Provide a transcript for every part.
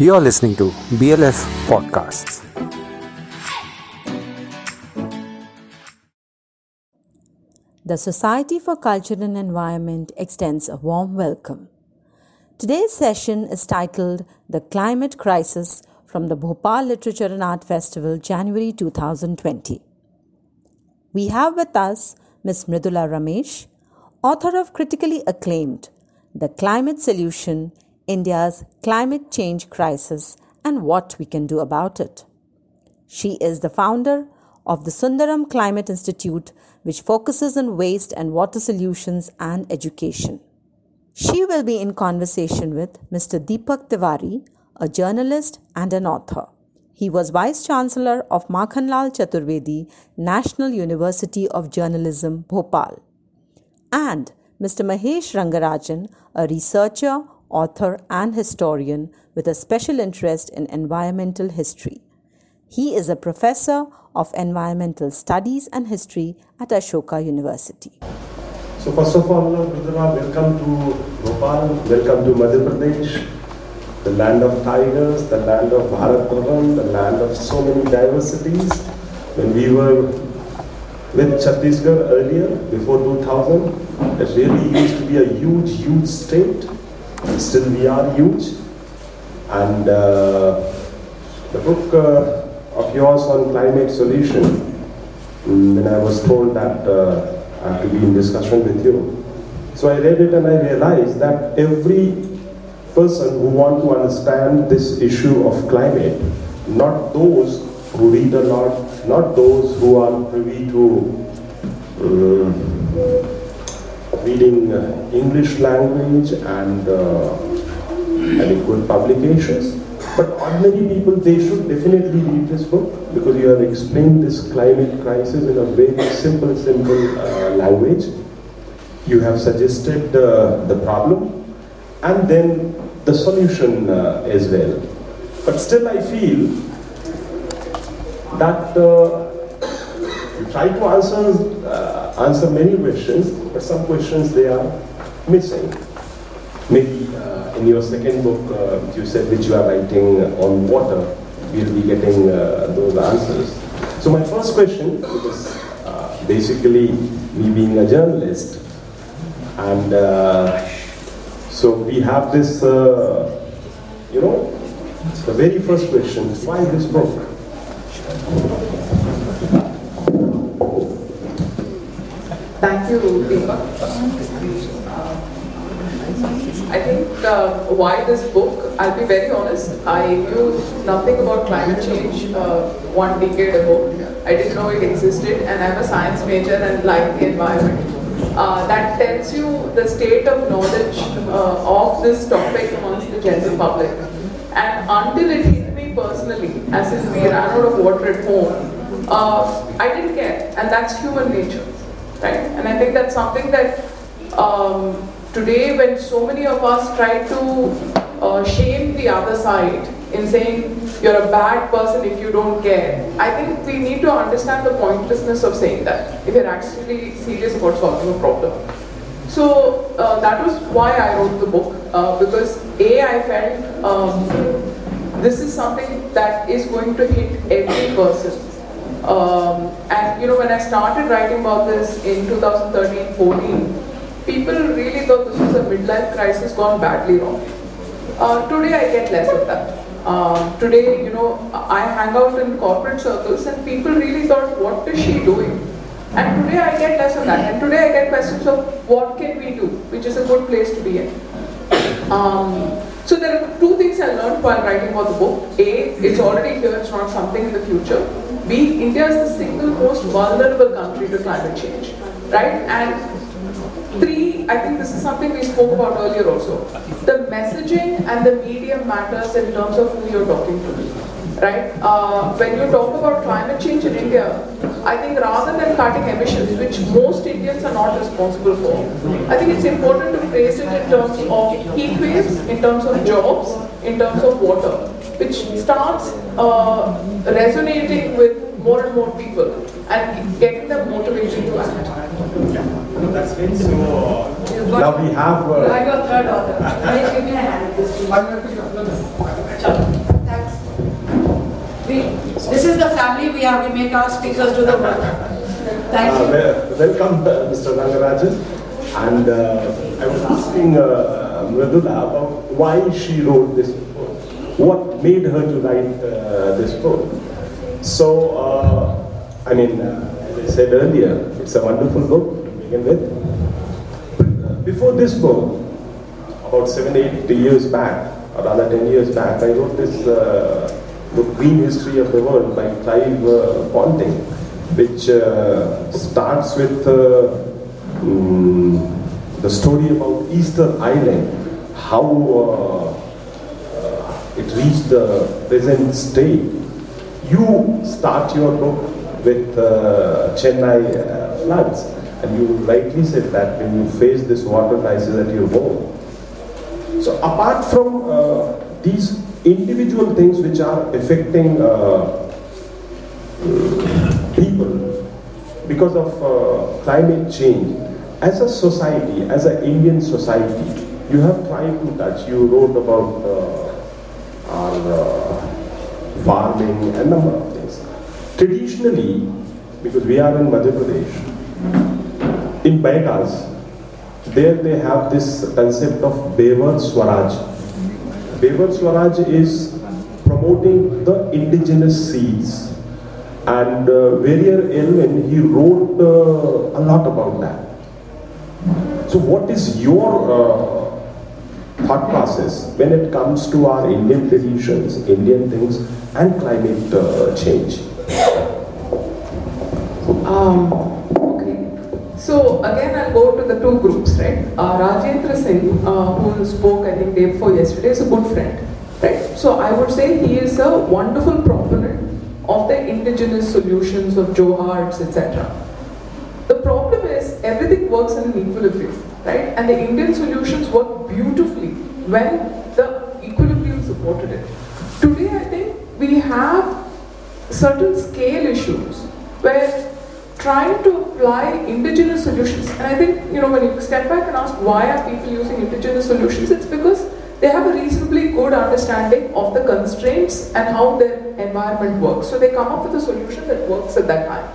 You're listening to BLF Podcasts. The Society for Culture and Environment extends a warm welcome. Today's session is titled The Climate Crisis from the Bhopal Literature and Art Festival, January 2020. We have with us Ms. Mridula Ramesh, author of critically acclaimed The Climate Solution India's Climate Change Crisis and What We Can Do About It. She is the founder of the Sundaram Climate Institute, which focuses on waste and water solutions and education. She will be in conversation with Mr. Deepak Tiwari, a journalist and an author. He was Vice Chancellor of Makhanlal Chaturvedi National University of Journalism, Bhopal. And Mr. Mahesh Rangarajan, a researcher, author, and historian with a special interest in environmental history. He is a professor of environmental studies and history at Ashoka University. So first of all, welcome to Bhopal, welcome to Madhya Pradesh, the land of tigers, the land of Bharat Bhavan, the land of so many diversities. When we were with Chhattisgarh earlier, before 2000, it really used to be a huge, huge state. Still we are huge. And uh, the book uh, of yours on climate solution, mm, when I was told that uh, I have to be in discussion with you. So I read it and I realized that every person who want to understand this issue of climate, not those who read a lot, not those who are privy to uh, reading uh, English language and uh, having good publications, but ordinary people, they should definitely read this book because you have explained this climate crisis in a very simple, simple uh, language. You have suggested uh, the problem and then the solution uh, as well. But still, I feel that you try to answer uh, answer many questions, but some questions they are missing. Maybe uh, in your second book, uh, you said which you are writing on water, we'll be getting uh, those answers. So my first question, because uh, basically me being a journalist, and so we have this, you know, the very first question, why this book? Thank you, Deepak. I think uh, why this book, I'll be very honest, I knew nothing about climate change uh, one decade ago. I didn't know it existed and I'm a science major and like the environment. Uh, that tells you the state of knowledge uh, of this topic amongst the general public. And until it hit me personally, as if we ran out of water at home, I didn't care. And that's human nature, right? And I think that's something that um, today when so many of us try to uh, shame the other side in saying you're a bad person if you don't care, I think we need to understand the pointlessness of saying that if you're actually serious about solving a problem. So uh, that was why I wrote the book uh, because A, I felt um, this is something that is going to hit every person. Um, and you know, when I started writing about this in 2013-14, people really thought this was a midlife crisis gone badly wrong. Uh, today I get less of that. Uh, today, you know, I hang out in corporate circles and people really thought, what is she doing? And today I get less of that. And today I get questions of what can we do, which is a good place to be in. Um, so there are two things I learned while writing about the book. A, it's already here, it's not something in the future. B, India is the single most vulnerable country to climate change, right? And Three, I think this is something we spoke about earlier also. The messaging and the medium matters in terms of who you're talking to, right? Uh, when you talk about climate change in India, I think rather than cutting emissions, which most Indians are not responsible for, I think it's important to phrase it in terms of heat waves, in terms of jobs, in terms of water, which starts uh, resonating with more and more people and getting them motivated to act. That's been So, uh, Now we have. You Uh, are your third order. Please give me a hand. This is- Thanks. We, this is the family we are, we make our speakers do the work. Thank Uh, you. wel- Welcome, uh, Mr. Rangarajan. And uh, I was asking uh, Mridula about why she wrote this book. What made her to write uh, this book? So, uh, I mean, uh, as I said earlier, it's a wonderful book to begin with. Before this book, about seven, eight years back, or rather ten years back, I wrote this uh, book, Green History of the World by Clive uh, Ponting, which starts with mm, the story about Easter Island, how it reached the present state. You start your book with uh, Chennai uh, floods, and you rightly said that when you face this water crisis at your home, so apart from uh, these individual things which are affecting uh, people because of uh, climate change, as a society, as an Indian society, you have tried to touch. You wrote about farming and number of things. Traditionally, because we are in Madhya Pradesh, in Baigas, there they have this concept of Bevar Swaraj. Bevar Swaraj is promoting the indigenous seeds. And uh, Verrier Elwin, he wrote uh, a lot about that. So, what is your uh, process when it comes to our Indian traditions, Indian things, and climate uh, change? Um, okay. So again, I'll go to the two groups, right? Uh, Rajendra Singh, uh, who spoke, I think, day before yesterday, is a good friend, right? So I would say he is a wonderful proponent of the indigenous solutions of Johads, etc. works in an equilibrium, right? And the Indian solutions work beautifully when the equilibrium supported it. Today, I think we have certain scale issues where trying to apply indigenous solutions, and I think, you know, when you step back and ask why are people using indigenous solutions, it's because they have a reasonably good understanding of the constraints and how their environment works. So they come up with a solution that works at that time.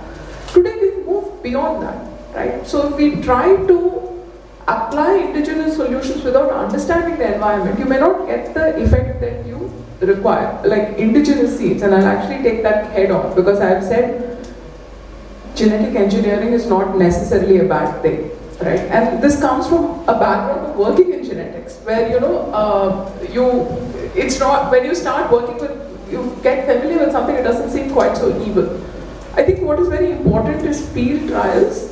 Today we've moved beyond that, right? So if we try to apply indigenous solutions without understanding the environment, you may not get the effect that you require, like indigenous seeds. And I'll actually take that head on because I've said genetic engineering is not necessarily a bad thing, right? And this comes from a background of working in genetics, where you know uh, you, it's not when you start working with, you get familiar with something, it doesn't seem quite so evil. I think what is very important is field trials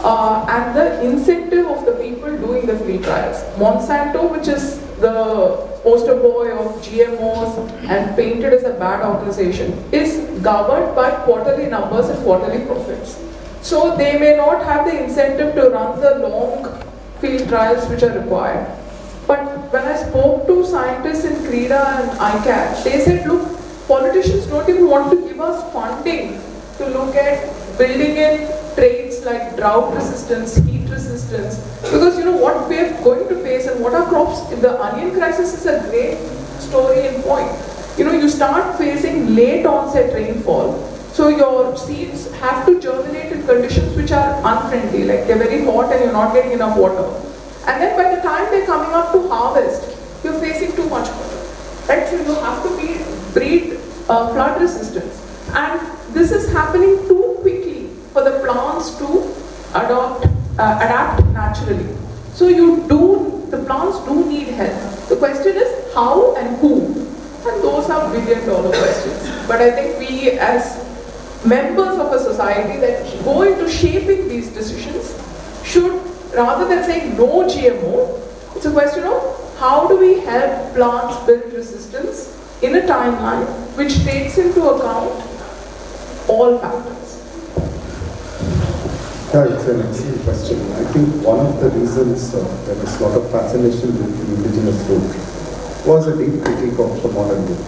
uh, and the incentive of the people doing the field trials. Monsanto, which is the poster boy of GMOs and painted as a bad organization, is governed by quarterly numbers and quarterly profits. So they may not have the incentive to run the long field trials which are required. But when I spoke to scientists in CRIDA and ICAR, they said, look, politicians don't even want to give us funding to look at building in like drought resistance, heat resistance, because you know what we're going to face and what our crops, the onion crisis is a great story and point. You know, you start facing late onset rainfall, so your seeds have to germinate in conditions which are unfriendly, like they're very hot and you're not getting enough water. And then by the time they're coming up to harvest, you're facing too much water. Right? So you have to be, breed uh, flood resistance. And this is happening too quickly for the plants to adopt, uh, adapt naturally. So you do, the plants do need help. The question is how and who. And those are billion dollar questions. But I think we as members of a society that go into shaping these decisions should, rather than saying no GMO, it's a question of how do we help plants build resistance in a timeline which takes into account all factors. Yeah, it's an excellent question. I think one of the reasons uh, there was a lot of fascination with the indigenous root was a deep critique of the modern root.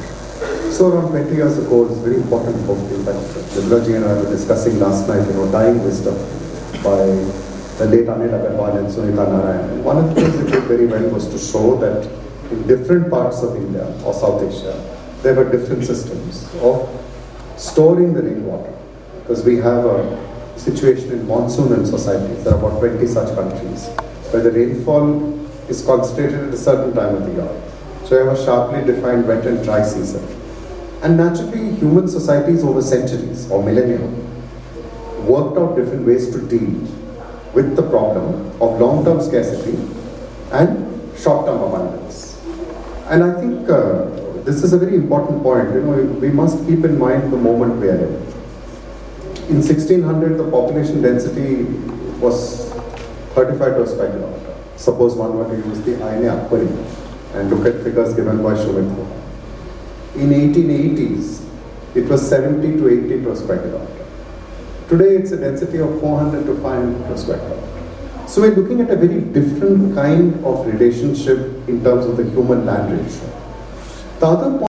So around 20 years ago, it's very important book that Vibraji and I were discussing last night, you know, Dying Wisdom by the late Anil Agarwal and Sunita Narain. One of the things they did very well was to show that in different parts of India or South Asia, there were different systems of storing the rainwater. Because we have a situation in monsoon and societies, there are about 20 such countries, where the rainfall is concentrated at a certain time of the year. So you have a sharply defined wet and dry season. And naturally, human societies over centuries or millennia worked out different ways to deal with the problem of long-term scarcity and short-term abundance. And I think uh, this is a very important point. You know, we must keep in mind the moment we are in. In 1600, the population density was 35 per square kilometer. Suppose one were to use the Ain-i-Akbari and look at figures given by Shumit In 1880s, it was 70 to 80 per square kilometer. Today, it's a density of 400 to 500 per square kilometer. So we're looking at a very different kind of relationship in terms of the human land ratio. The other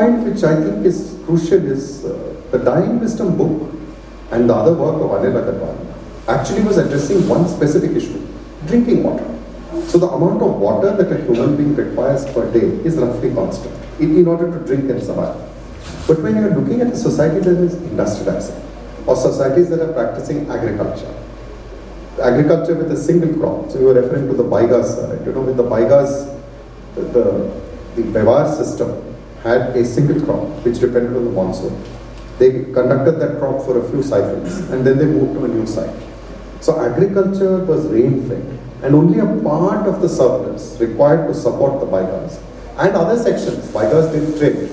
point which I think is crucial is uh, the Dying Wisdom book and the other work of Anil Agarwal actually was addressing one specific issue, drinking water. So the amount of water that a human being requires per day is roughly constant in, in order to drink and survive. But when you're looking at a society that is industrializing, or societies that are practicing agriculture, agriculture with a single crop, so you were referring to the baigas, right? You know, with the baigas, the, the, the Bevar system had a single crop which depended on the monsoon. They conducted that crop for a few cycles and then they moved to a new site. So agriculture was rain fed and only a part of the surplus required to support the baigas. And other sections, baigas did trade.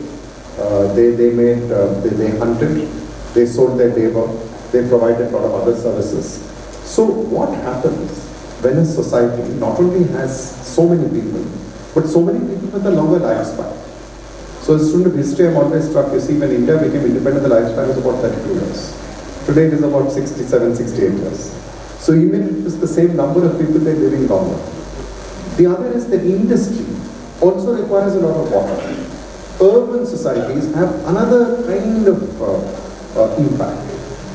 Uh, they, they made, uh, they, they hunted, they sold their labor, they provided a lot of other services. So what happens when a society not only has so many people, but so many people with a longer lifespan? So a student of history, I'm always struck, you see, when India became independent, the lifespan was about 32 years. Today it is about 67, 68 years. So even if it's the same number of people, they're living longer. The other is that industry also requires a lot of water. Urban societies have another kind of uh, uh, impact.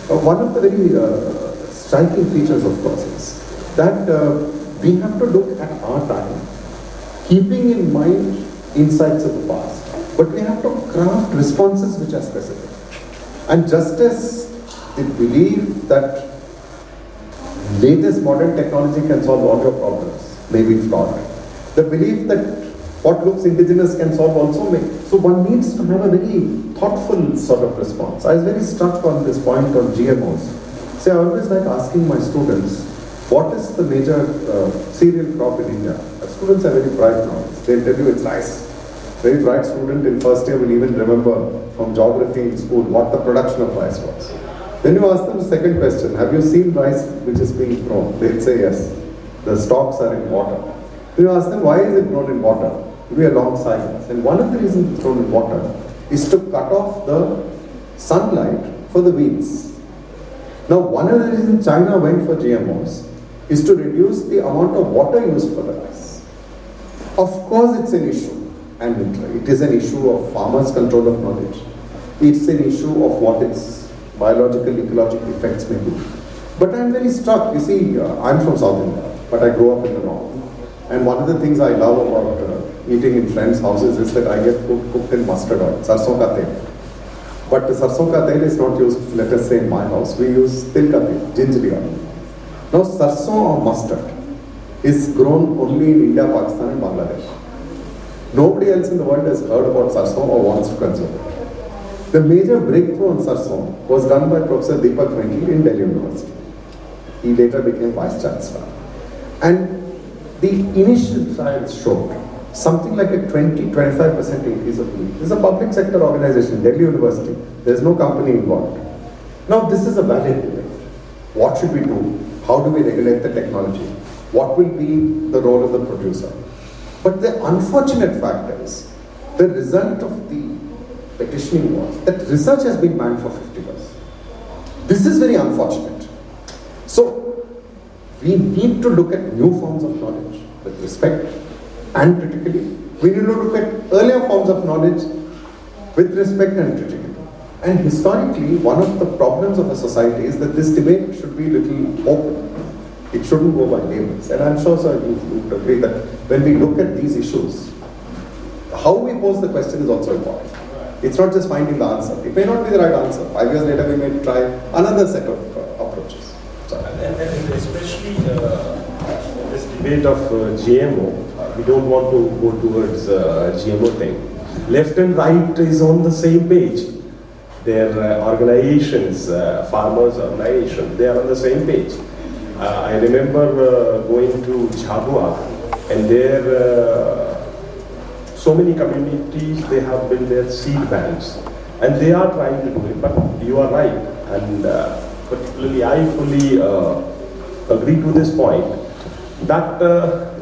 Uh, one of the very uh, striking features, of course, is that uh, we have to look at our time, keeping in mind insights of the past but we have to craft responses which are specific. And just as the belief that latest modern technology can solve all your problems maybe it's not. The belief that what looks indigenous can solve also may. So one needs to have a very thoughtful sort of response. I was very struck on this point on GMOs. See, I always like asking my students, what is the major uh, cereal crop in India? The students are very bright now. They'll tell you it's rice very bright student in first year will even remember from geography in school what the production of rice was. Then you ask them the second question, have you seen rice which is being grown? They'll say yes. The stalks are in water. Then you ask them why is it grown in water? It will be a long silence. And one of the reasons it's grown in water is to cut off the sunlight for the weeds. Now one of the reasons China went for GMOs is to reduce the amount of water used for the rice. Of course it's an issue and it is an issue of farmers' control of knowledge. It's an issue of what its biological, ecological effects may be. But I'm very struck. You see, uh, I'm from South India, but I grew up in the North. And one of the things I love about uh, eating in friends' houses is that I get food cooked in mustard oil, sarson ka tel. But the sarson ka tel is not used, let us say, in my house. We use til ka tel, gingelly oil. Now, sarson or mustard is grown only in India, Pakistan, and Bangladesh. Nobody else in the world has heard about sarson or wants to consume it. The major breakthrough on sarson was done by Professor Deepak Pental in Delhi University. He later became Vice Chancellor. And the initial trials showed something like a 20-25% increase of yield. This is a public sector organization, Delhi University. There's no company involved. Now this is a valid debate. What should we do? How do we regulate the technology? What will be the role of the producer? But the unfortunate fact is, the result of the petitioning was that research has been banned for 50 years. This is very unfortunate. So, we need to look at new forms of knowledge with respect and critically. We need to look at earlier forms of knowledge with respect and critically. And historically, one of the problems of a society is that this debate should be little open. It shouldn't go by labels. And I'm sure, sir, you would agree that when we look at these issues, how we pose the question is also important. It's not just finding the answer. It may not be the right answer. Five years later, we may try another set of uh, approaches. And, and, especially uh, this debate of uh, GMO, uh, we don't want to go towards uh, GMO thing. Left and right is on the same page. Their uh, organizations, farmers' organizations, they are on the same page. Uh, I remember uh, going to Jhabua, and there uh, so many communities they have built their seed banks, and they are trying to do it. But you are right, and particularly I fully agree to this point that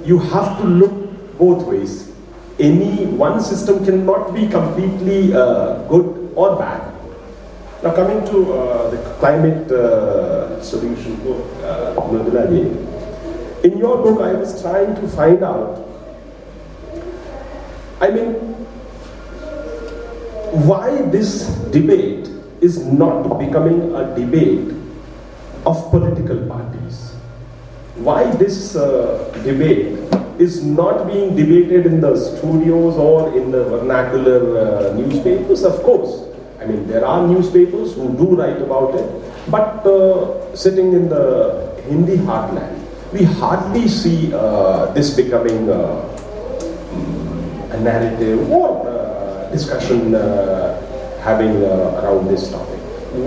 you have to look both ways. Any one system cannot be completely uh, good or bad. Now coming to uh, the climate uh, solution book, uh, in your book I was trying to find out, I mean, why this debate is not becoming a debate of political parties. Why this uh, debate is not being debated in the studios or in the vernacular uh, newspapers, of course. I mean, there are newspapers who do write about it, but uh, sitting in the Hindi heartland, we hardly see uh, this becoming uh, mm, a narrative or uh, discussion uh, having uh, around this topic.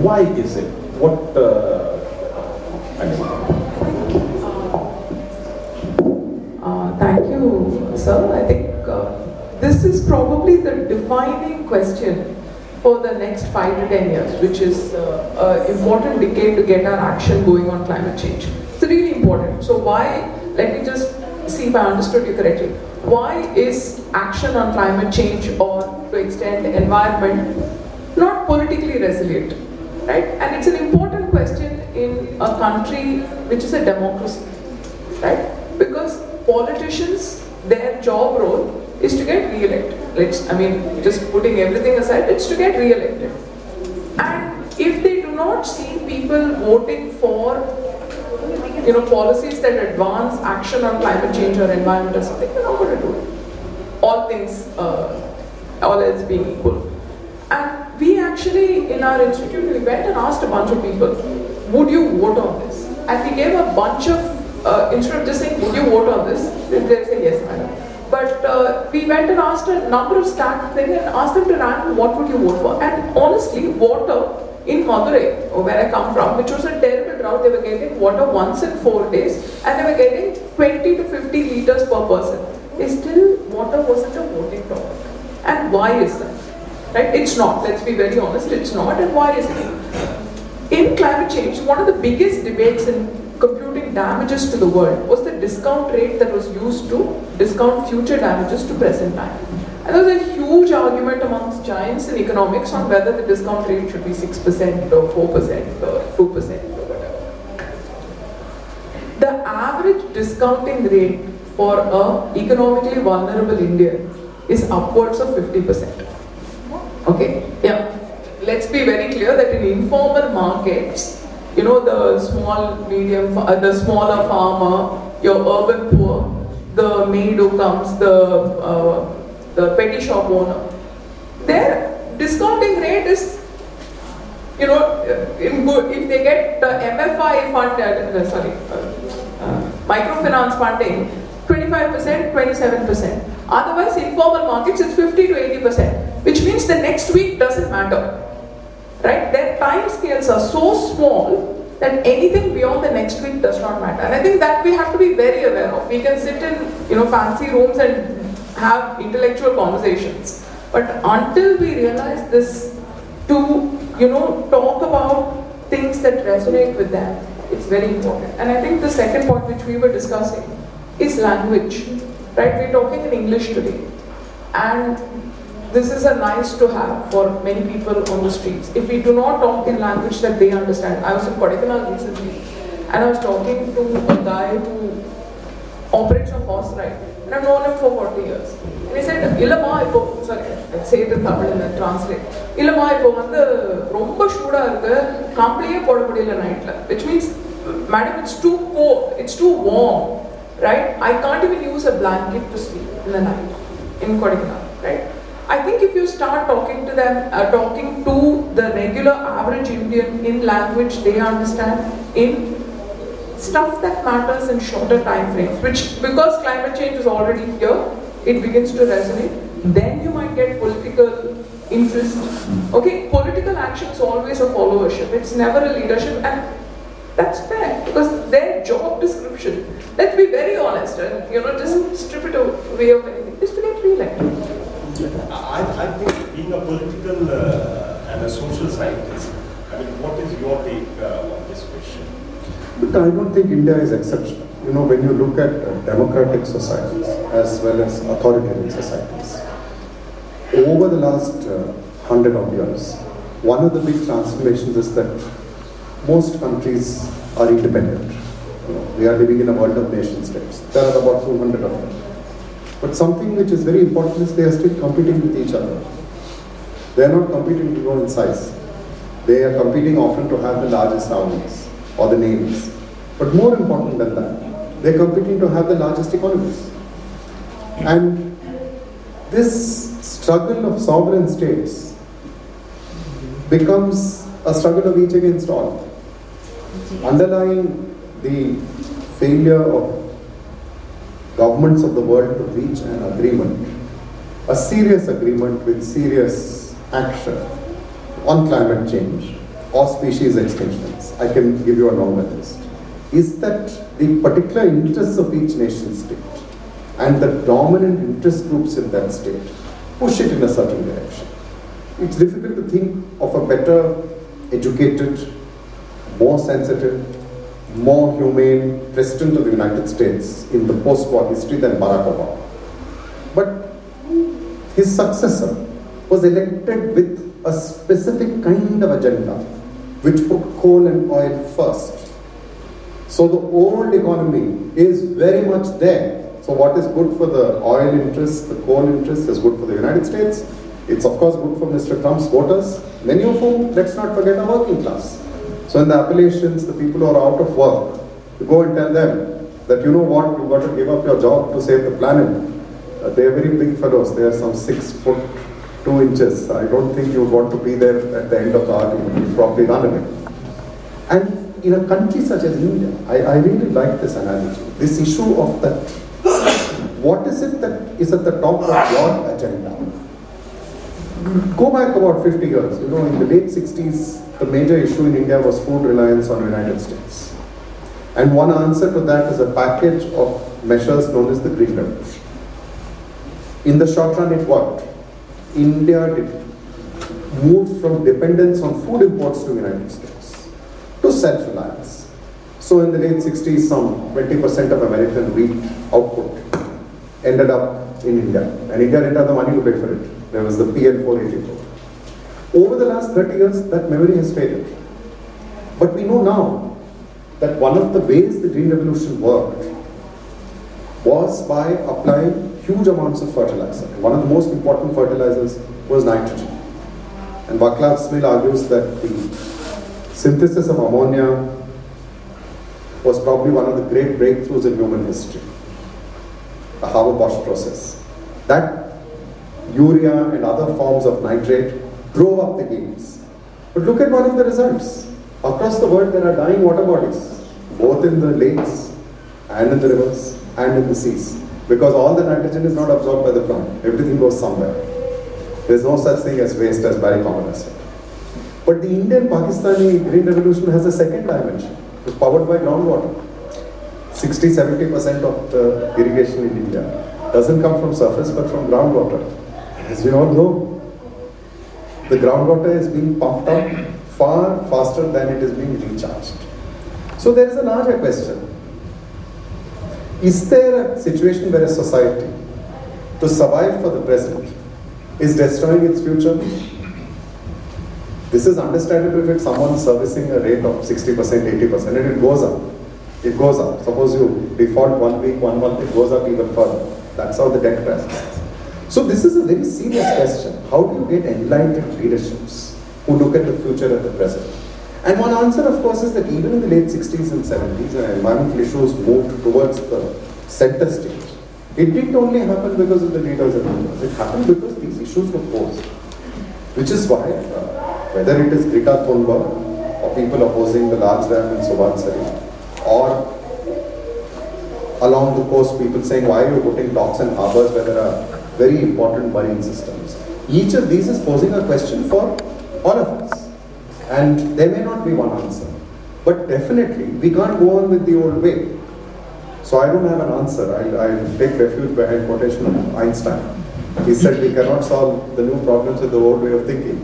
Why is it? What uh, I mean, Thank you, sir. I think this is probably the defining question for the next five to ten years, which is uh, an important decade to get our action going on climate change. It's really important. So why, let me just see if I understood you correctly. Why is action on climate change or to extend the environment not politically resilient? Right? And it's an important question in a country which is a democracy. Right? Because politicians, their job role is to get re-elected. Let's, I mean, just putting everything aside, it's to get re-elected. And if they do not see people voting for, you know, policies that advance action on climate change or environment or something, they're not going to do it. All things, uh, all else being equal. And we actually, in our institute, we went and asked a bunch of people, would you vote on this? And we gave a bunch of, uh, instead of just saying, would you vote on this? They say, yes, madam. But uh, we went and asked a number of staff things and asked them to rank what would you vote for. And honestly, water in Madurai, where I come from, which was a terrible drought, they were getting water once in four days and they were getting 20 to 50 liters per person. They still, water wasn't a voting topic. And why is that? Right? It's not. Let's be very honest. It's not. And why is it? In climate change, one of the biggest debates in computing damages to the world was the discount rate that was used to discount future damages to present time. And there was a huge argument amongst giants in economics on whether the discount rate should be 6% or 4% or 2% or whatever. The average discounting rate for a economically vulnerable Indian is upwards of 50%. Okay, yeah. Let's be very clear that in informal markets, you know, the small, medium, uh, the smaller farmer, your urban poor, the maid who comes, the uh, the petty shop owner, their discounting rate is, you know, in good if they get the MFI fund, uh, sorry, uh, uh, microfinance funding, 25%, 27%. Otherwise, informal markets, it's 50 to 80%, which means the next week doesn't matter. Right? Their time scales are so small that anything beyond the next week does not matter. And I think that we have to be very aware of. We can sit in, you know, fancy rooms and have intellectual conversations. But until we realize this to, you know, talk about things that resonate with them, it's very important. And I think the second point which we were discussing is language. Right? We're talking in English today. And this is a nice to have for many people on the streets. If we do not talk in language that they understand. I was in Kodaikanal recently and I was talking to a guy who operates a horse ride and I've known him for 40 years. And he said, Ilama ipo, sorry, I'll say it in Tamil and then translate. Ilama ipo vandu romba shooda irukku, kampliye poda mudiyala nightla. Which means, madam, it's too cold, it's too warm, right? I can't even use a blanket to sleep in the night in Kodaikanal, right? I think if you start talking to them uh, talking to the regular average Indian in language they understand in stuff that matters in shorter time frames, which because climate change is already here, it begins to resonate. Then you might get political interest. Okay, political action is always a followership. It's never a leadership, and that's fair because their job description. Let's be very honest, and you know, just strip it away of anything, is to get re-elected. I, I think being a political uh, and a social scientist, I mean, what is your take uh, on this question? I don't think India is exceptional. You know, when you look at uh, democratic societies as well as authoritarian societies, over the last uh, hundred odd years, one of the big transformations is that most countries are independent. You know, we are living in a world of nation states. There are about 200 of them. But something which is very important is they are still competing with each other. They are not competing to grow in size. They are competing often to have the largest armies or the navies. But more important than that, they are competing to have the largest economies. And this struggle of sovereign states becomes a struggle of each against all. Underlying the failure of governments of the world to reach an agreement, a serious agreement with serious action on climate change or species extinctions, I can give you a longer list, is that the particular interests of each nation state and the dominant interest groups in that state push it in a certain direction. It's difficult to think of a better educated, more sensitive, more humane President of the United States in the post war history than Barack Obama. But his successor was elected with a specific kind of agenda which put coal and oil first. So the old economy is very much there. So what is good for the oil interests, the coal interests is good for the United States. It's of course good for Mr. Trump's voters, many of whom, let's not forget, are working class. So in the Appalachians, the people who are out of work, you go and tell them that you know what, you've got to give up your job to save the planet. Uh, they are very big fellows. They are some six foot two inches. I don't think you want to be there at the end of the argument. You'd probably run away. And in a country such as India, I, I really like this analogy. This issue of that, what is it that is at the top of your agenda? Go back about 50 years. You know, in the late 60s, the major issue in India was food reliance on the United States. And one answer to that is a package of measures known as the Green Revolution. In the short run, it worked. India moved from dependence on food imports to the United States to self-reliance. So in the late 60s, some 20% of American wheat output ended up in India. And India didn't have the money to pay for it. There was the PL 484. Over the last 30 years, that memory has faded. But we know now that one of the ways the Green Revolution worked was by applying huge amounts of fertilizer. One of the most important fertilizers was nitrogen. And Vaclav Smil argues that the synthesis of ammonia was probably one of the great breakthroughs in human history. The Haber-Bosch process. That urea and other forms of nitrate drove up the yields. But look at one of the results. Across the world, there are dying water bodies, both in the lakes and in the rivers and in the seas, because all the nitrogen is not absorbed by the plant. Everything goes somewhere. There's no such thing as waste, as Barry Commoner said. But the Indian Pakistani Green Revolution has a second dimension. It's powered by groundwater. 60 70% of the irrigation in India doesn't come from surface but from groundwater. As we all know, the groundwater is being pumped up far faster than it is being recharged. So there is a larger question. Is there a situation where a society, to survive for the present, is destroying its future? This is understandable if it's someone servicing a rate of 60%, 80%, and it goes up. It goes up. Suppose you default one week, one month, it goes up even further. That's how the debt crisis is. So this is a very serious question. How do you get enlightened leaderships who look at the future and the present? And one answer, of course, is that even in the late 60s and 70s, when environmental issues moved towards the center stage, it didn't only happen because of the leaders and leaders. It happened because these issues were posed. Which is why, uh, whether it is Greta Thunberg or people opposing the large dam in Subansiri, or along the coast people saying, why are you putting docks and harbors where there are very important marine systems? Each of these is posing a question for all of us. And there may not be one answer. But definitely, we can't go on with the old way. So I don't have an answer. I'll, I'll take refuge behind quotation of Einstein. He said we cannot solve the new problems with the old way of thinking.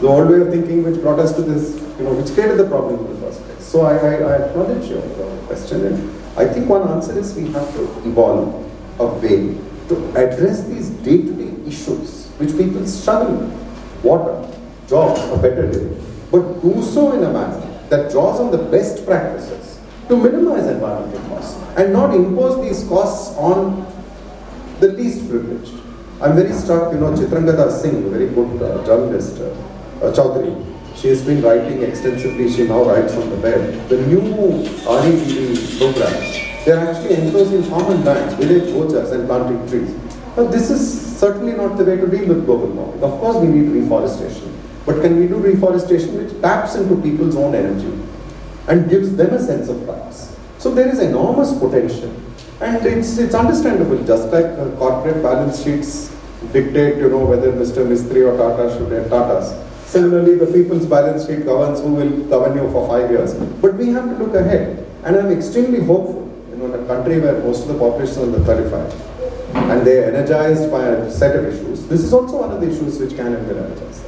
The old way of thinking which brought us to this, you know, which created the problem in the first place. So I, I, I acknowledge your question and I think one answer is we have to evolve a way to address these day-to-day issues which people struggle with. Water, jobs, a better living. But do so in a manner that draws on the best practices to minimize environmental costs and not impose these costs on the least privileged. I'm very struck, you know, Chitrangada Singh, a very good uh, journalist, uh, uh, Chaudhary, she has been writing extensively, she now writes on the web. The new RETV programs, they're actually enclosing common lands, village orchards and planting trees. Now this is certainly not the way to deal with global warming. Of course we need reforestation, but can we do reforestation which taps into people's own energy and gives them a sense of price? So there is enormous potential and it's, it's understandable, just like uh, corporate balance sheets dictate, you know, whether Mr. Mistry or Tata should have Tatas. Similarly, the people's balance sheet governs who will govern you for five years. But we have to look ahead. And I'm extremely hopeful, in a country where most of the population is under 35, and they're energized by a set of issues. This is also one of the issues which can been energized.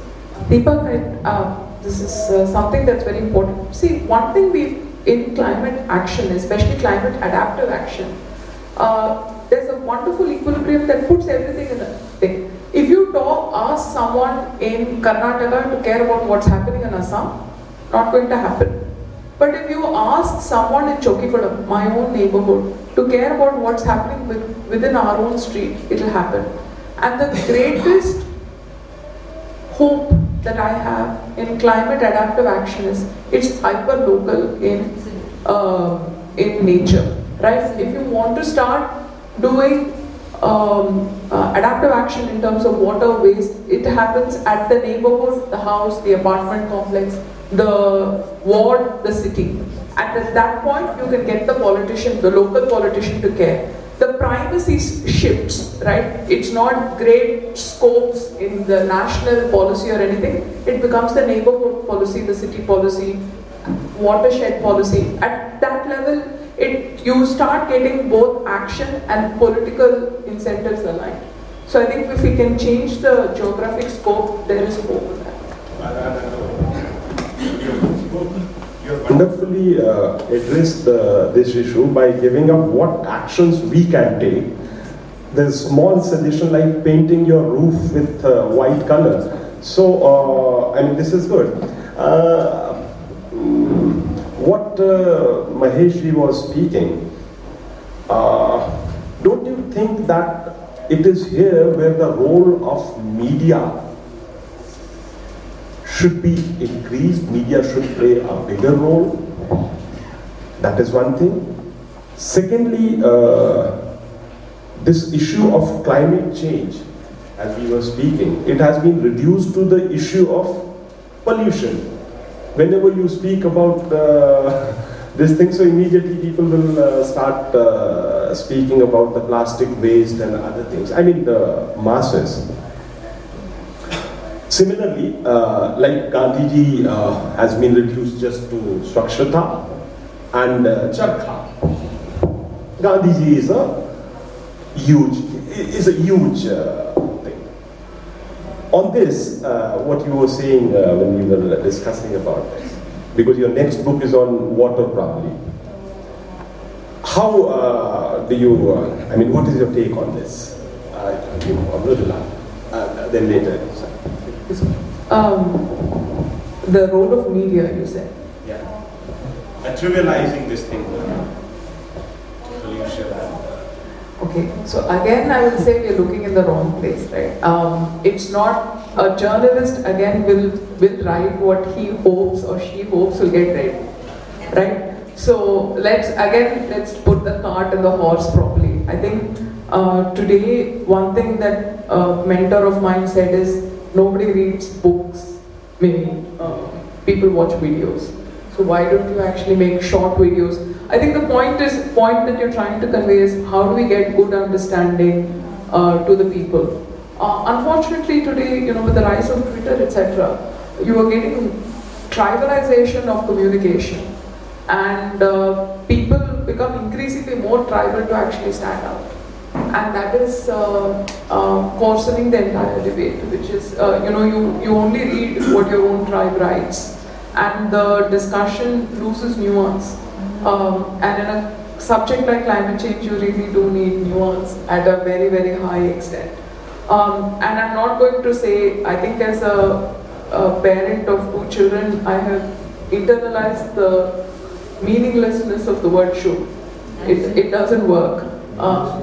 People, uh, this is uh, something that's very important. See, one thing we in climate action, especially climate adaptive action, uh, there's a wonderful equilibrium that puts everything in a thing. If you talk, ask someone in Karnataka to care about what's happening in Assam, not going to happen. But if you ask someone in Chokkikulam, my own neighborhood, to care about what's happening with, within our own street, it'll happen. And the greatest hope that I have in climate adaptive action is it's hyper local in uh, in nature right? If you want to start doing um, uh, adaptive action in terms of water waste, it happens at the neighborhood, the house, the apartment complex, the ward, the city. And At that point, you can get the politician, the local politician to care. The primacy shifts, right? It's not great scopes in the national policy or anything. It becomes the neighborhood policy, the city policy, watershed policy. At that level, it you start getting both action and political incentives aligned. So I think if we can change the geographic scope, there is hope in that. Wonderfully uh, addressed uh, this issue by giving up what actions we can take. There's small suggestion like painting your roof with uh, white color. So, uh, I mean, this is good. Uh, what uh, was speaking, don't you think that it is here where the role of media should be increased, media should play a bigger role? That is one thing. Secondly, uh, this issue of climate change, as we were speaking, it has been reduced to the issue of pollution whenever you speak about uh, this thing, so immediately people will uh, start uh, speaking about the plastic waste and other things. I mean, the masses. Similarly, uh, like Gandhiji uh, has been reduced just to Swachhata and uh, Charkha. Gandhiji is a huge, is a huge uh, on this, uh, what you were saying uh, when we were discussing about this, because your next book is on water probably. How uh, do you, I mean, what is your take on this? Uh, uh, then later. Um, the role of media, you said. Yeah. And trivializing this thing. Pollution. Okay. Okay, so again, I would say we're looking in the wrong place, right? Um, it's not a journalist again will will write what he hopes or she hopes will get read, right? So let's again let's put the cart and the horse properly. I think uh, today one thing that a mentor of mine said is nobody reads books, maybe uh, people watch videos. So why don't you actually make short videos? I think the point is point that you're trying to convey is how do we get good understanding uh, to the people. Uh, unfortunately, today, you know, with the rise of Twitter, etc., you are getting tribalization of communication and uh, people become increasingly more tribal to actually stand out. And that is uh, uh, coarsening the entire debate, which is, uh, you know, you, you only read what your own tribe writes, and the discussion loses nuance. Um, and in a subject like climate change, you really do need nuance at a very, very high extent. Um, and I'm not going to say, I think as a, a parent of two children, I have internalized the meaninglessness of the word should. It, it doesn't work. Uh,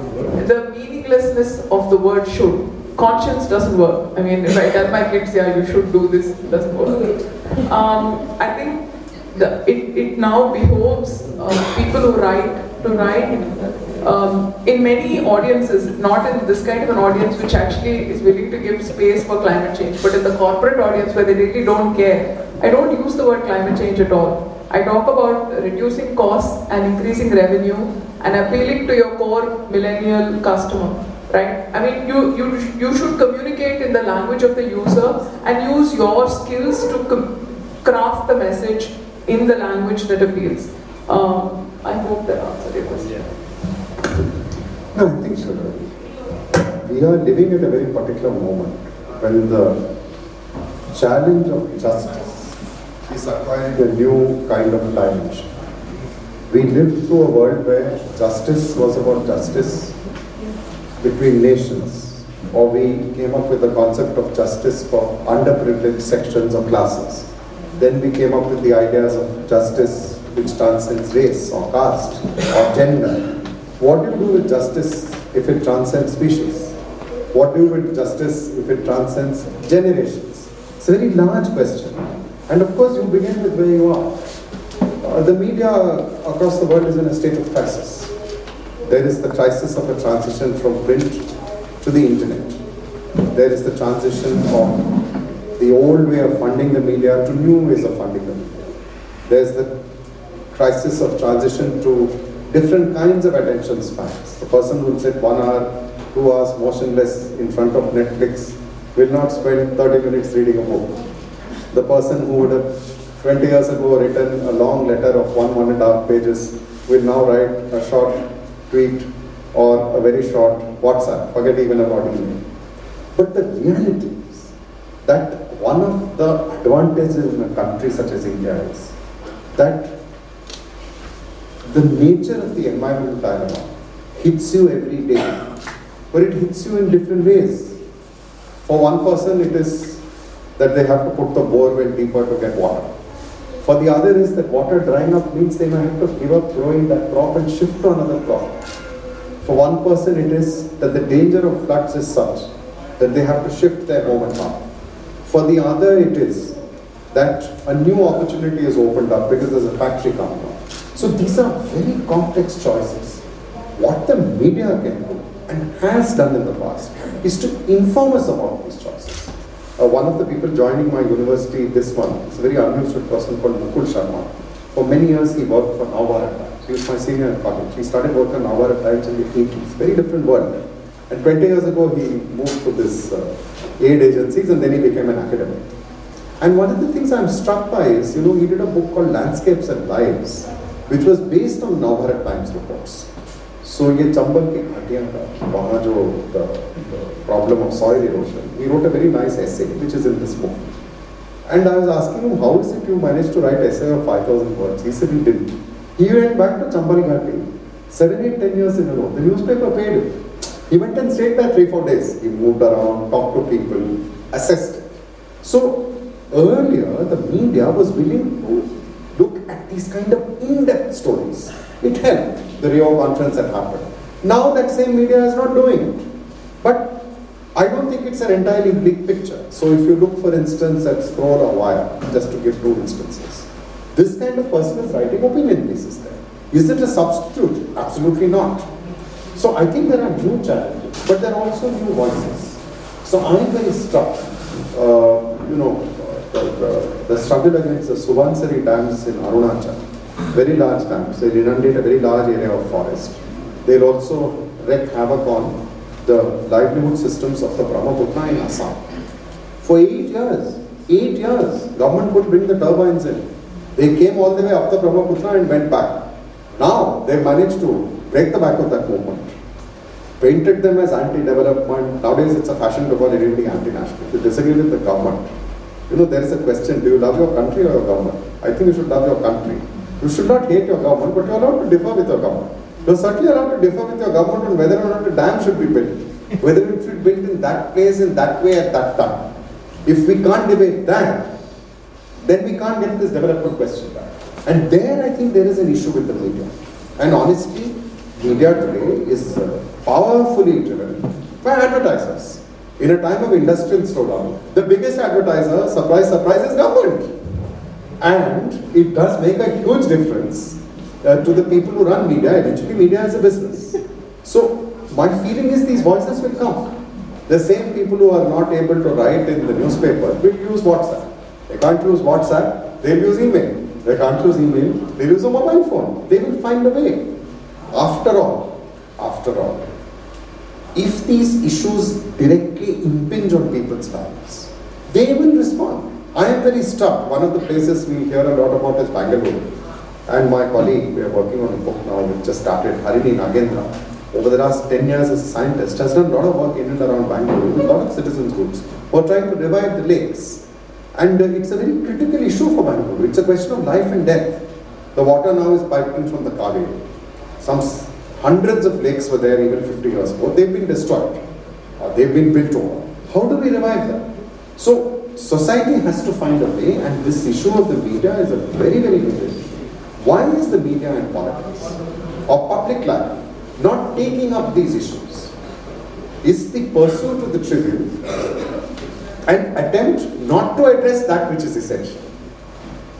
the meaninglessness of the word should. Conscience doesn't work. I mean, if I tell my kids, yeah, you should do this, it doesn't work. Um, I think the, it, it now behoves uh, people who write to write um, in many audiences, not in this kind of an audience which actually is willing to give space for climate change, but in the corporate audience where they really don't care. I don't use the word climate change at all. I talk about reducing costs and increasing revenue and appealing to your core millennial customer. Right? I mean, you, you, you should communicate in the language of the user and use your skills to craft the message in the language that appeals. Um, I hope that answered your question. No, I think so. We are living at a very particular moment when the challenge of justice is acquiring a new kind of dimension. We lived through a world where justice was about justice between nations, or we came up with the concept of justice for underprivileged sections or classes. Then we came up with the ideas of justice which transcends race or caste or gender. What do you do with justice if it transcends species? What do you do with justice if it transcends generations? It's a very large question. And of course, you begin with where you are. Uh, the media across the world is in a state of crisis. There is the crisis of a transition from print to the internet. There is the transition from the old way of funding the media to new ways of funding the media. There's the crisis of transition to different kinds of attention spans. The person who will sit one hour, two hours motionless in front of Netflix will not spend 30 minutes reading a book the person who would have 20 years ago written a long letter of one, one and a half pages will now write a short tweet or a very short WhatsApp, forget even about email. But the reality is that one of the advantages in a country such as India is that the nature of the environmental hits you every day, but it hits you in different ways. For one person, it is that they have to put the borewell deeper to get water. For the other is that water drying up means they may have to give up growing that crop and shift to another crop. For one person it is that the danger of floods is such that they have to shift their home and farm. For the other it is that a new opportunity is opened up because there's a factory coming up. So these are very complex choices. What the media can do and has done in the past is to inform us about. Uh, one of the people joining my university this month is a very unusual person called Mukul Sharma. For many years he worked for Navaratna. He was my senior in college. He started working on Navaratna in the 80s. Very different world. And 20 years ago he moved to this uh, aid agencies and then he became an academic. And one of the things I'm struck by is, you know, he did a book called Landscapes and Lives, which was based on Navbharat Times reports. So ये चंबल की घाटियाँ का वहाँ जो uh, problem of soil erosion, he wrote a very nice essay which is in this book. And I was asking him, how is it you managed to write essay of 5,000 words? He said he didn't. He went back to Chambal Ghati, seven, eight, ten years in a row. The newspaper paid him. He went and stayed there three, four days. He moved around, talked to people, assessed. So earlier, the media was willing to look at these kind of in-depth stories. It helped. The Rio conference had happened. Now that same media is not doing it. But I don't think it's an entirely bleak picture. So if you look, for instance, at Scroll or Wire, just to give two instances, this kind of person is writing opinion pieces there. Is it a substitute? Absolutely not. So I think there are new challenges, but there are also new voices. So I'm very struck, uh, you know, the, the, the, struggle against the Subansiri dams in Arunachal, very large dams, they inundate a very large area of forest. They'll also wreak havoc on the livelihood systems of the Brahmaputra in Assam. For eight years, eight years, government could bring the turbines in. They came all the way up the Brahmaputra and went back. Now they managed to break the back of that movement. Painted them as anti-development. Nowadays it's a fashion to call anything anti-national. If you disagree with the government, you know, there is a question, do you love your country or your government? I think you should love your country. You should not hate your government, but you are allowed to differ with your government. You are certainly allowed to differ with your government on whether or not a dam should be built. Whether it should be built in that place, in that way, at that time. If we can't debate that, then we can't get this development question back. And there I think there is an issue with the media. And honestly, media today is uh, powerfully driven by advertisers. In a time of industrial slowdown, the biggest advertiser, surprise, surprise, is government. And it does make a huge difference uh, to the people who run media. Eventually, media is a business. So, my feeling is these voices will come. The same people who are not able to write in the newspaper will use WhatsApp. They can't use WhatsApp, they'll use email. They can't use email, they'll use a mobile phone. They will find a way. After all, after all, if these issues directly impinge on people's lives, they will respond. I am very struck. One of the places we hear a lot about is Bangalore. And my colleague, we are working on a book now which just started, Harini Nagendra, over the last 10 years as a scientist, has done a lot of work in and around Bangalore with a lot of citizens groups who are trying to revive the lakes. And uh, it's a very critical issue for Bangalore. It's a question of life and death. The water now is piped in from the Kaveri. Some hundreds of lakes were there even 50 years ago. They've been destroyed. Or they've been built over. How do we revive them? So society has to find a way and this issue of the media is a very, very big issue. Why is the media and politics or public life not taking up these issues? Is the pursuit of the trivial an attempt not to address that which is essential?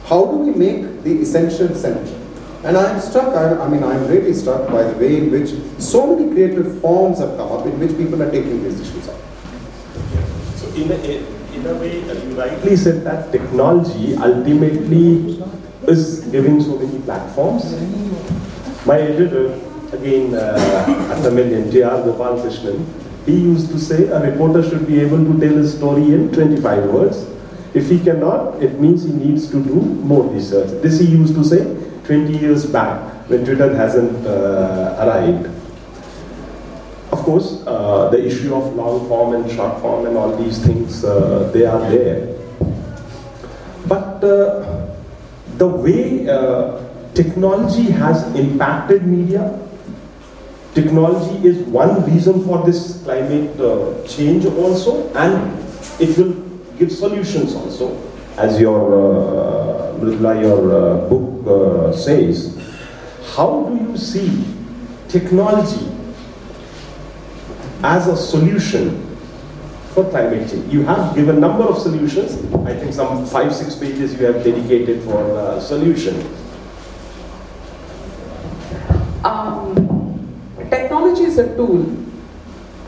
How do we make the essential central? And I'm struck, I, I, mean, I'm really struck by the way in which so many creative forms have come up in which people are taking these issues up. So, in a, in a way, that you rightly said that technology ultimately is giving so many platforms. My editor, again, uh, a Tamilian, J.R. Gopal Krishnan, he used to say a reporter should be able to tell a story in 25 words. If he cannot, it means he needs to do more research. This he used to say 20 years back when Twitter hasn't uh, arrived. Course, uh, the issue of long form and short form and all these things, uh, they are there. But uh, the way uh, technology has impacted media, technology is one reason for this climate uh, change also, and it will give solutions also, as your uh, your book says. How do you see technology as a solution for climate change. You have given number of solutions. I think some five, six pages you have dedicated for uh, solution. Um, technology is a tool,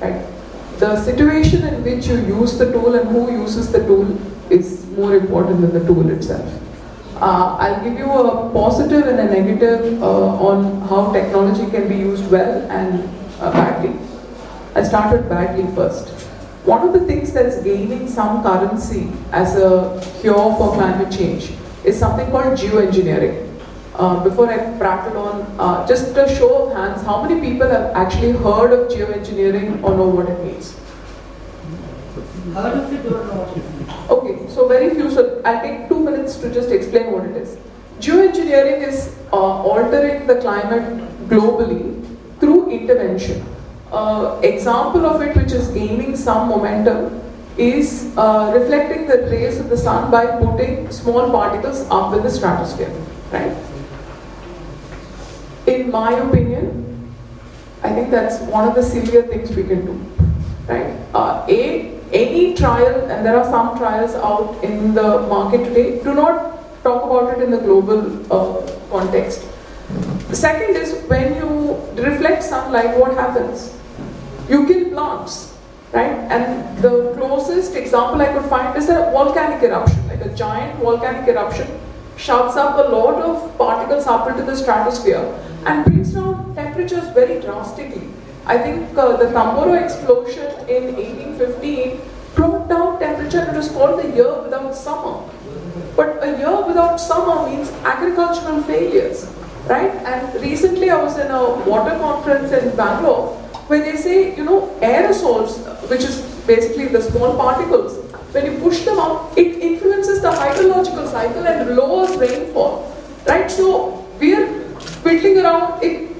right? The situation in which you use the tool and who uses the tool is more important than the tool itself. Uh, I'll give you a positive and a negative uh, on how technology can be used well and uh, badly. I started badly first. One of the things that's gaining some currency as a cure for climate change is something called geoengineering. Uh, before I prattle on, uh, just a show of hands, how many people have actually heard of geoengineering or know what it means? Heard of it or not? Okay, so very few, so I'll take two minutes to just explain what it is. Geoengineering is uh, altering the climate globally through intervention uh, example of it which is gaining some momentum is uh, reflecting the rays of the sun by putting small particles up in the stratosphere, right? In my opinion, I think that's one of the sillier things we can do, right? Uh, a any trial, and there are some trials out in the market today. Do not talk about it in the global uh, context. The second is when you reflect sunlight, what happens? You kill plants, right? And the closest example I could find is a volcanic eruption, like a giant volcanic eruption shoves up a lot of particles up into the stratosphere and brings down temperatures very drastically. I think uh, the Tambora explosion in 1815 brought down temperature and it was called the year without summer. But a year without summer means agricultural failures, right? And recently I was in a water conference in Bangalore where they say, you know, aerosols, which is basically the small particles, when you push them out, it influences the hydrological cycle and lowers rainfall, right? So we are fiddling around. It,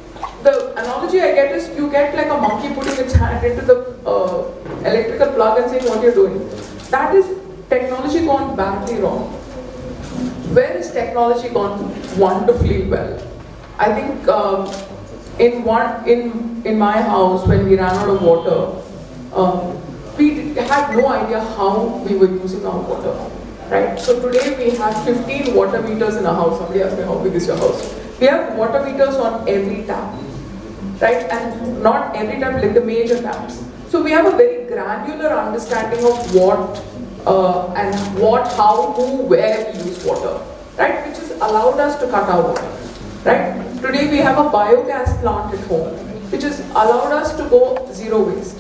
the analogy I get is you get like a monkey putting its hand into the uh, electrical plug and saying what you're doing. That is technology gone badly wrong. Where is technology gone wonderfully well? I think um, in one in in my house when we ran out of water, um, we had no idea how we were using our water. Right? So today we have 15 water meters in our house. Somebody asked me how big is your house? We have water meters on every tap. Right? And not every tap, like the major taps. So we have a very granular understanding of what uh, and what, how, who, where we use water. Right? Which has allowed us to cut our water. Right? Today we have a biogas plant at home, which has allowed us to go zero waste.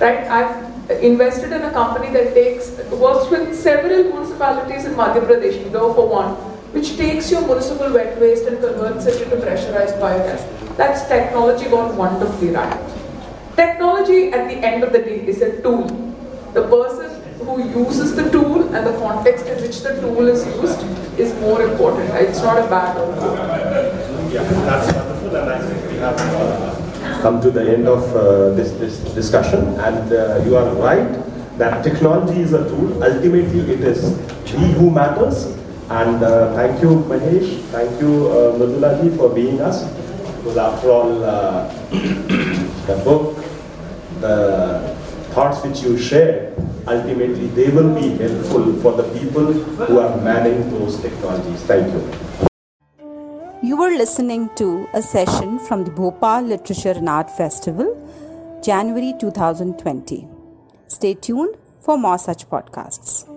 Right? I've invested in a company that takes works with several municipalities in Madhya Pradesh, though for one, which takes your municipal wet waste and converts it into pressurized biogas. That's technology gone wonderfully right. Technology at the end of the day is a tool. The person who uses the tool and the context in which the tool is used is more important. It's not a bad or. Yeah, that's wonderful, and I think we have uh, come to the end of uh, this, this discussion. And uh, you are right that technology is a tool. Ultimately, it is he who matters. And uh, thank you, Mahesh. Thank you, uh, for being us. Because after all, uh, the book, the thoughts which you share, ultimately they will be helpful for the people who are manning those technologies. Thank you. You were listening to a session from the Bhopal Literature and Art Festival, January 2020. Stay tuned for more such podcasts.